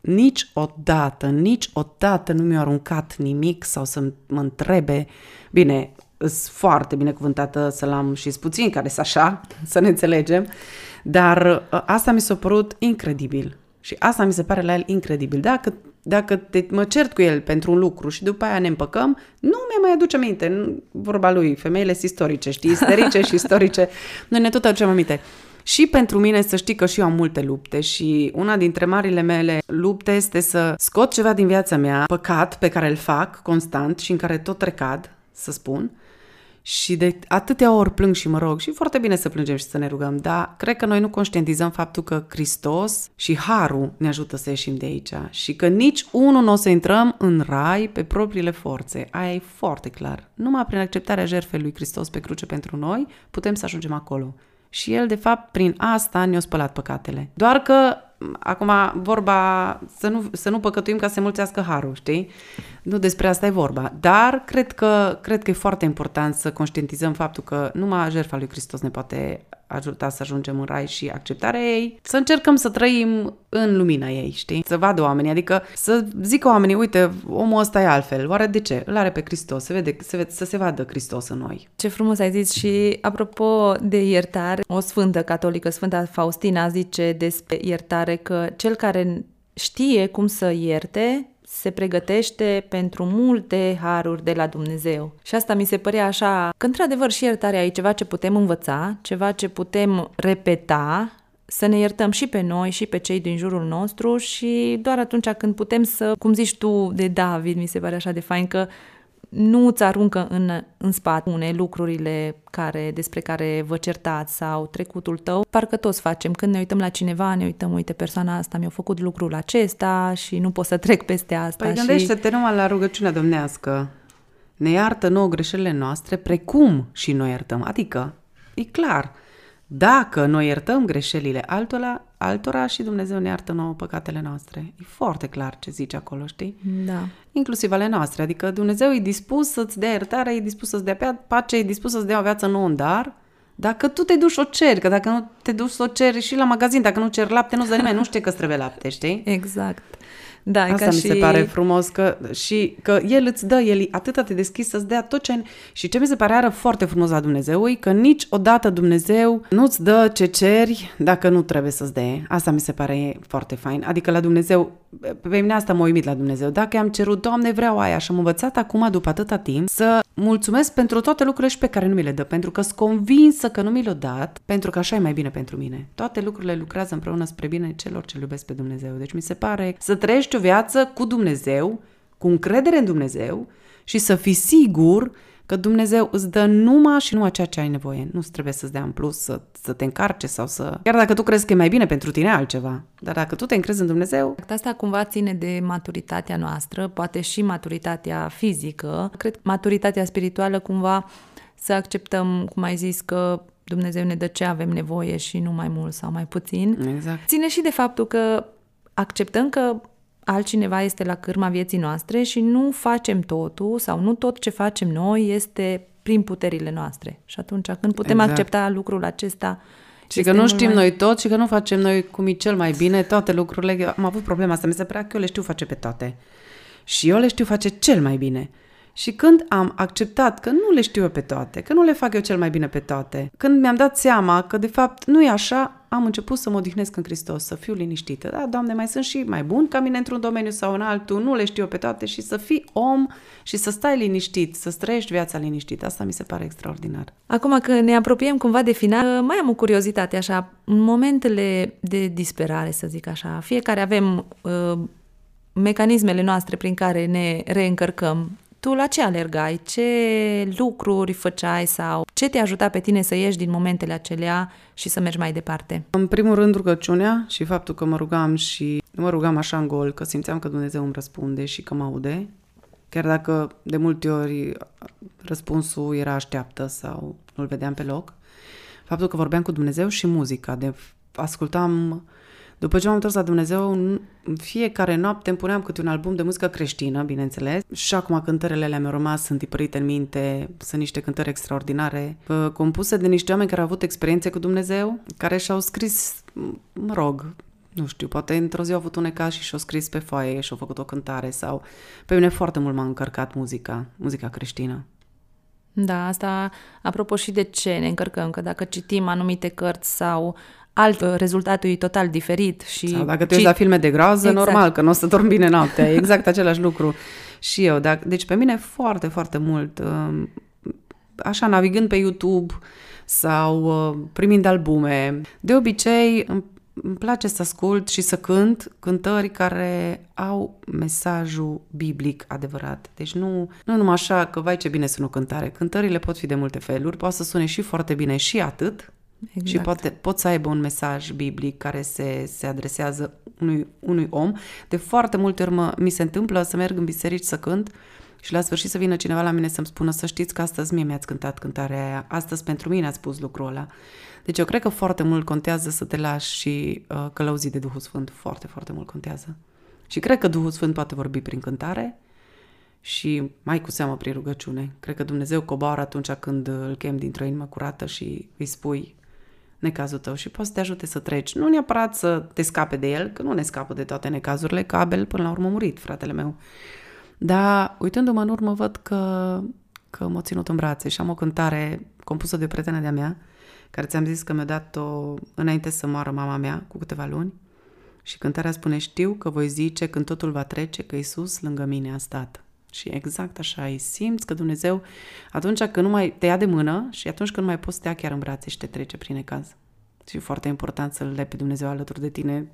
nici odată, nici odată nu mi-a aruncat nimic sau să mă întrebe, bine, sunt foarte binecuvântată să-l am și puțin care să așa, să ne înțelegem, dar ă, asta mi s-a părut incredibil. Și asta mi se pare la el incredibil. Dacă, dacă te, mă cert cu el pentru un lucru și după aia ne împăcăm, nu mi mai aduce aminte. Vorba lui, femeile sunt istorice, știi, isterice și istorice. *laughs* Noi ne tot aducem aminte. Și pentru mine să știi că și eu am multe lupte și una dintre marile mele lupte este să scot ceva din viața mea, păcat pe care îl fac constant și în care tot trecad, să spun, și de atâtea ori plâng și mă rog, și foarte bine să plângem și să ne rugăm, dar cred că noi nu conștientizăm faptul că Hristos și Harul ne ajută să ieșim de aici și că nici unul nu o să intrăm în rai pe propriile forțe. Aia e foarte clar. Numai prin acceptarea jertfei lui Hristos pe cruce pentru noi putem să ajungem acolo. Și El, de fapt, prin asta ne-a spălat păcatele. Doar că acum vorba să nu, să nu păcătuim ca să se mulțească harul, știi? Nu despre asta e vorba. Dar cred că, cred că e foarte important să conștientizăm faptul că numai jertfa lui Hristos ne poate ajuta să ajungem în rai și acceptarea ei, să încercăm să trăim în lumina ei, știi? Să vadă oamenii, adică să zică oamenii, uite, omul ăsta e altfel, oare de ce? Îl are pe Hristos, să vede, să, vede, să se vadă Hristos în noi. Ce frumos ai zis și apropo de iertare, o sfântă catolică, Sfânta Faustina, zice despre iertare că cel care știe cum să ierte, se pregătește pentru multe haruri de la Dumnezeu. Și asta mi se părea așa că, într-adevăr, și iertarea e ceva ce putem învăța, ceva ce putem repeta, să ne iertăm și pe noi și pe cei din jurul nostru și doar atunci când putem să, cum zici tu de David, mi se pare așa de fain că nu îți aruncă în, în spate lucrurile care, despre care vă certați sau trecutul tău. Parcă toți facem. Când ne uităm la cineva, ne uităm, uite, persoana asta mi-a făcut lucrul acesta și nu pot să trec peste asta. Păi și... gândește-te numai la rugăciunea domnească. Ne iartă nouă greșelile noastre, precum și noi iertăm. Adică, e clar, dacă noi iertăm greșelile altora, altora și Dumnezeu ne iartă nouă păcatele noastre. E foarte clar ce zice acolo, știi? Da. Inclusiv ale noastre. Adică Dumnezeu e dispus să-ți dea iertare, e dispus să-ți dea pace, e dispus să-ți dea o viață nouă în dar, dacă tu te duci o ceri, că dacă nu te duci să o ceri și la magazin, dacă nu cer lapte, nu-ți dă nimeni, nu știe că trebuie lapte, știi? Exact. Da, Asta ca mi și... se pare frumos că, și că El îți dă, El atât de deschis să-ți dea tot ce... Și ce mi se pare ară foarte frumos la Dumnezeu e că niciodată Dumnezeu nu-ți dă ce ceri dacă nu trebuie să-ți dea. Asta mi se pare foarte fain. Adică la Dumnezeu pe mine asta m-a uimit la Dumnezeu. Dacă am cerut, Doamne, vreau aia și am învățat acum, după atâta timp, să mulțumesc pentru toate lucrurile și pe care nu mi le dă, pentru că sunt convinsă că nu mi le-a dat, pentru că așa e mai bine pentru mine. Toate lucrurile lucrează împreună spre bine celor ce iubesc pe Dumnezeu. Deci mi se pare să trăiești o viață cu Dumnezeu, cu încredere în Dumnezeu și să fii sigur că Dumnezeu îți dă numai și numai ceea ce ai nevoie. Nu trebuie să-ți dea în plus, să, să te încarce sau să... Chiar dacă tu crezi că e mai bine pentru tine altceva. Dar dacă tu te încrezi în Dumnezeu... Asta cumva ține de maturitatea noastră, poate și maturitatea fizică. Cred că maturitatea spirituală cumva să acceptăm, cum ai zis, că Dumnezeu ne dă ce avem nevoie și nu mai mult sau mai puțin. Exact. Ține și de faptul că acceptăm că altcineva este la cârma vieții noastre și nu facem totul sau nu tot ce facem noi este prin puterile noastre. Și atunci când putem exact. accepta lucrul acesta și că nu știm mai... noi tot și că nu facem noi cum e cel mai bine toate lucrurile. Am avut problema asta, mi se părea că eu le știu face pe toate. Și eu le știu face cel mai bine. Și când am acceptat că nu le știu eu pe toate, că nu le fac eu cel mai bine pe toate, când mi-am dat seama că de fapt nu e așa, am început să mă odihnesc în Hristos, să fiu liniștită. Da, Doamne, mai sunt și mai bun ca mine într-un domeniu sau în altul, nu le știu eu pe toate și să fii om și să stai liniștit, să trăiești viața liniștită. Asta mi se pare extraordinar. Acum că ne apropiem cumva de final, mai am o curiozitate așa, în momentele de disperare, să zic așa, fiecare avem uh, mecanismele noastre prin care ne reîncărcăm tu la ce alergai? Ce lucruri făceai sau ce te ajuta pe tine să ieși din momentele acelea și să mergi mai departe? În primul rând rugăciunea și faptul că mă rugam și mă rugam așa în gol, că simțeam că Dumnezeu îmi răspunde și că mă aude. Chiar dacă de multe ori răspunsul era așteaptă sau nu-l vedeam pe loc. Faptul că vorbeam cu Dumnezeu și muzica, de ascultam după ce m-am întors la Dumnezeu, în fiecare noapte îmi puneam câte un album de muzică creștină, bineînțeles. Și acum cântările le-am rămas, sunt tipărite în minte, sunt niște cântări extraordinare, compuse de niște oameni care au avut experiențe cu Dumnezeu, care și-au scris, mă rog, nu știu, poate într-o zi au avut un ecaz și și-au scris pe foaie și-au făcut o cântare sau... Pe mine foarte mult m-a încărcat muzica, muzica creștină. Da, asta apropo și de ce ne încărcăm, că dacă citim anumite cărți sau alt uh, rezultatul e total diferit. Și Sau dacă te uiți la filme de groază, exact. normal că nu o să dormi bine noaptea, e exact același lucru. Și eu, dacă, deci pe mine foarte, foarte mult, um, așa navigând pe YouTube sau uh, primind albume, de obicei îmi place să ascult și să cânt cântări care au mesajul biblic adevărat. Deci nu, nu numai așa că, vai ce bine sună o cântare. Cântările pot fi de multe feluri, poate să sune și foarte bine și atât, Exact. Și poate, pot să aibă un mesaj biblic care se, se adresează unui, unui om. De foarte multe ori mă, mi se întâmplă să merg în biserici să cânt și la sfârșit să vină cineva la mine să-mi spună să știți că astăzi mie mi-ați cântat cântarea aia, astăzi pentru mine ați spus lucrul ăla. Deci eu cred că foarte mult contează să te lași și uh, călăuzit de Duhul Sfânt. Foarte, foarte mult contează. Și cred că Duhul Sfânt poate vorbi prin cântare și mai cu seamă prin rugăciune. Cred că Dumnezeu coboară atunci când îl chem dintr-o inimă curată și îi spui necazul tău și poate să te ajute să treci. Nu neapărat să te scape de el, că nu ne scapă de toate necazurile, că Abel până la urmă a murit, fratele meu. Dar uitându-mă în urmă, văd că, că m-a ținut în brațe și am o cântare compusă de o prietenă de-a mea, care ți-am zis că mi-a dat-o înainte să moară mama mea, cu câteva luni. Și cântarea spune, știu că voi zice când totul va trece, că Isus lângă mine a stat. Și exact așa îi simți că Dumnezeu, atunci când nu mai te ia de mână și atunci când nu mai poți să te ia chiar în brațe și te trece prin necaz. Și e foarte important să-L le pe Dumnezeu alături de tine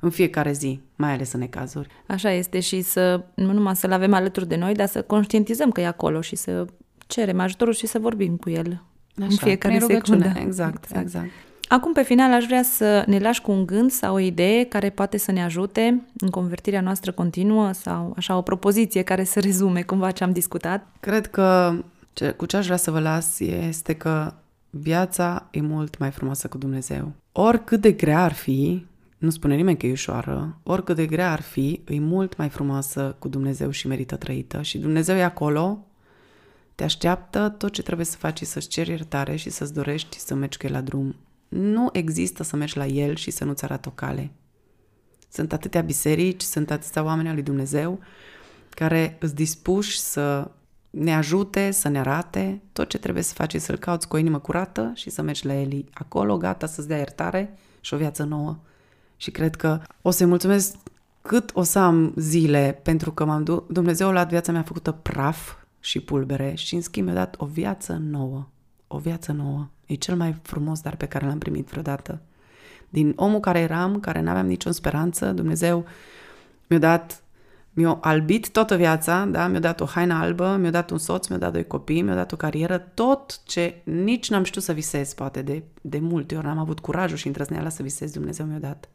în fiecare zi, mai ales în necazuri. Așa este și să, nu numai să-L avem alături de noi, dar să conștientizăm că e acolo și să cerem ajutorul și să vorbim cu El Așa, în fiecare secundă. Exact, exact, exact. Acum, pe final, aș vrea să ne lași cu un gând sau o idee care poate să ne ajute în convertirea noastră continuă sau așa o propoziție care să rezume cumva ce am discutat. Cred că ce, cu ce aș vrea să vă las este că viața e mult mai frumoasă cu Dumnezeu. Oricât de grea ar fi, nu spune nimeni că e ușoară, oricât de grea ar fi, e mult mai frumoasă cu Dumnezeu și merită trăită. Și Dumnezeu e acolo, te așteaptă, tot ce trebuie să faci să-ți ceri iertare și să-ți dorești să mergi cu el la drum nu există să mergi la El și să nu-ți arată o cale. Sunt atâtea biserici, sunt atâția oameni al lui Dumnezeu care îți dispuși să ne ajute, să ne arate tot ce trebuie să faci, să-L cauți cu o inimă curată și să mergi la El acolo, gata să-ți dea iertare și o viață nouă. Și cred că o să-i mulțumesc cât o să am zile, pentru că m-am du- Dumnezeu a luat viața mea făcută praf și pulbere și în schimb mi-a dat o viață nouă. O viață nouă. E cel mai frumos dar pe care l-am primit vreodată. Din omul care eram, care n-aveam nicio speranță, Dumnezeu mi-a dat, mi-a albit toată viața, da? mi-a dat o haină albă, mi-a dat un soț, mi-a dat doi copii, mi-a dat o carieră, tot ce nici n-am știut să visez, poate, de, de multe ori n-am avut curajul și îndrăzneala să visez, Dumnezeu mi-a dat.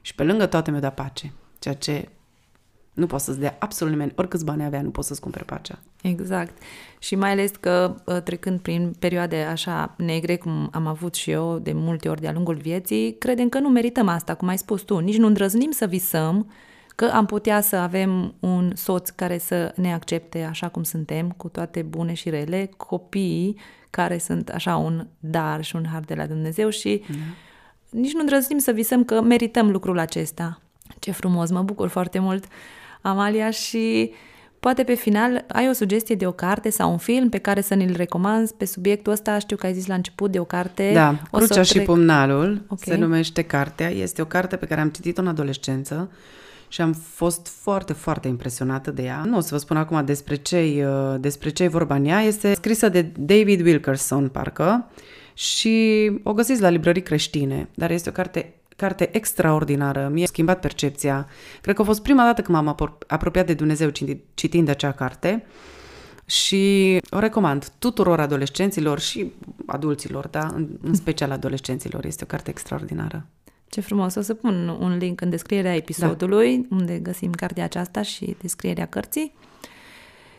Și pe lângă toate mi-a dat pace, ceea ce nu poți să-ți dea absolut nimeni, oricâți bani avea, nu poți să-ți cumpere pacea. Exact. Și mai ales că ă, trecând prin perioade așa negre, cum am avut și eu de multe ori de-a lungul vieții, credem că nu merităm asta, cum ai spus tu. Nici nu îndrăznim să visăm că am putea să avem un soț care să ne accepte așa cum suntem, cu toate bune și rele, copii care sunt așa un dar și un har de la Dumnezeu și mm. nici nu îndrăznim să visăm că merităm lucrul acesta. Ce frumos, mă bucur foarte mult, Amalia, și poate pe final ai o sugestie de o carte sau un film pe care să ne-l recomanzi pe subiectul ăsta. Știu că ai zis la început de o carte. Da, o Crucea și trec... Pumnalul okay. se numește cartea. Este o carte pe care am citit-o în adolescență și am fost foarte, foarte impresionată de ea. Nu o să vă spun acum despre ce despre ce vorba în ea. Este scrisă de David Wilkerson, parcă, și o găsiți la librării creștine, dar este o carte carte extraordinară, mi-a schimbat percepția. Cred că a fost prima dată când m-am apropiat de Dumnezeu citind acea carte și o recomand tuturor adolescenților și adulților, da? în, în special adolescenților. Este o carte extraordinară. Ce frumos! O să pun un link în descrierea episodului, da. unde găsim cartea aceasta și descrierea cărții.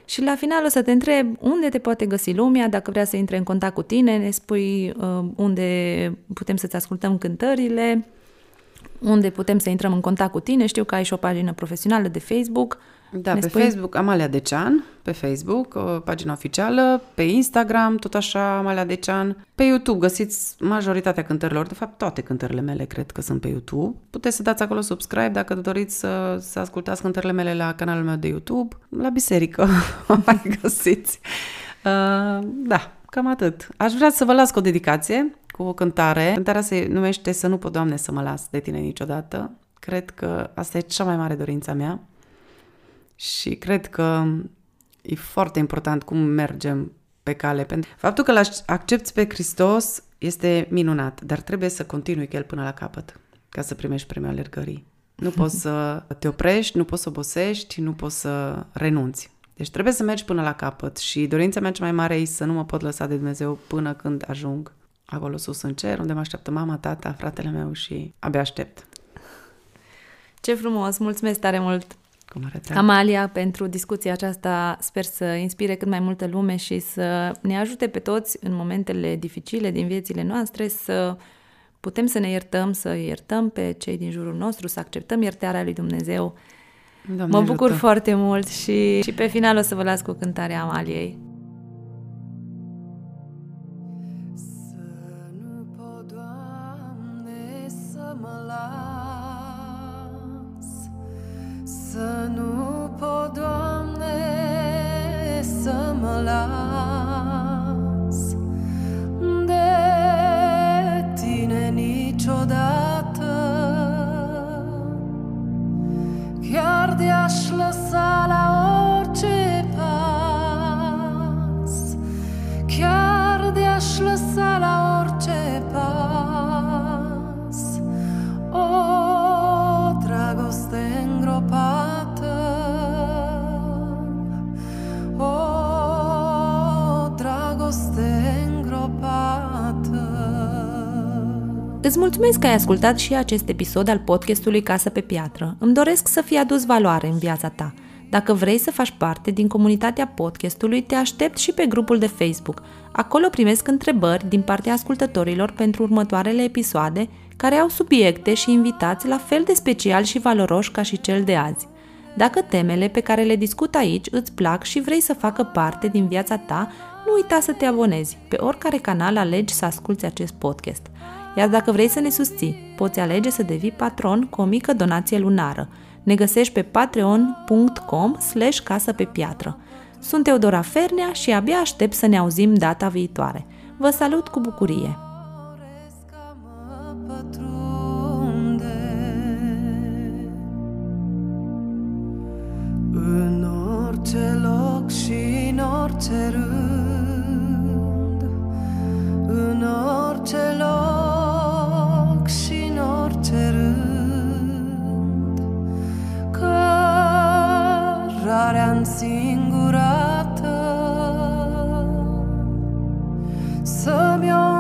Și la final o să te întreb unde te poate găsi lumea, dacă vrea să intre în contact cu tine, ne spui uh, unde putem să-ți ascultăm cântările, unde putem să intrăm în contact cu tine. Știu că ai și o pagină profesională de Facebook. Da, ne pe spui? Facebook Amalia Decean, pe Facebook, o pagina oficială, pe Instagram, tot așa Amalia Decean. Pe YouTube găsiți majoritatea cântărilor, de fapt toate cântările mele cred că sunt pe YouTube. Puteți să dați acolo subscribe dacă doriți să, să ascultați cântările mele la canalul meu de YouTube. La biserică *laughs* mai găsiți. Uh, da, cam atât. Aș vrea să vă las cu o dedicație cu o cântare. Cântarea se numește Să nu pot, Doamne, să mă las de tine niciodată. Cred că asta e cea mai mare dorința mea și cred că e foarte important cum mergem pe cale. Pentru faptul că l accepti pe Hristos este minunat, dar trebuie să continui cu el până la capăt ca să primești premiul alergării. Nu poți să *laughs* te oprești, nu poți să obosești, nu poți să renunți. Deci trebuie să mergi până la capăt și dorința mea cea mai mare e să nu mă pot lăsa de Dumnezeu până când ajung acolo sus în cer, unde mă așteaptă mama, tata, fratele meu și abia aștept. Ce frumos! Mulțumesc tare mult! Amalia, pentru discuția aceasta sper să inspire cât mai multă lume și să ne ajute pe toți în momentele dificile din viețile noastre să putem să ne iertăm, să iertăm pe cei din jurul nostru, să acceptăm iertarea lui Dumnezeu. Doamne mă bucur ajută. foarte mult și, și pe final o să vă las cu cântarea Amaliei. Să nu pot, Doamne, să mă las De Tine niciodată. Chiar de-aș lăsa la Îți mulțumesc că ai ascultat și acest episod al podcastului Casă pe Piatră. Îmi doresc să fie adus valoare în viața ta. Dacă vrei să faci parte din comunitatea podcastului, te aștept și pe grupul de Facebook. Acolo primesc întrebări din partea ascultătorilor pentru următoarele episoade, care au subiecte și invitați la fel de special și valoroși ca și cel de azi. Dacă temele pe care le discut aici îți plac și vrei să facă parte din viața ta, nu uita să te abonezi. Pe oricare canal alegi să asculți acest podcast. Iar dacă vrei să ne susții, poți alege să devii patron cu o mică donație lunară. Ne găsești pe patreon.com slash casă pe piatră. Sunt Eudora Fernea și abia aștept să ne auzim data viitoare. Vă salut cu bucurie! În orice loc și în orice rând, în orice loc Taksin orterând Cărarea însingurată Să-mi o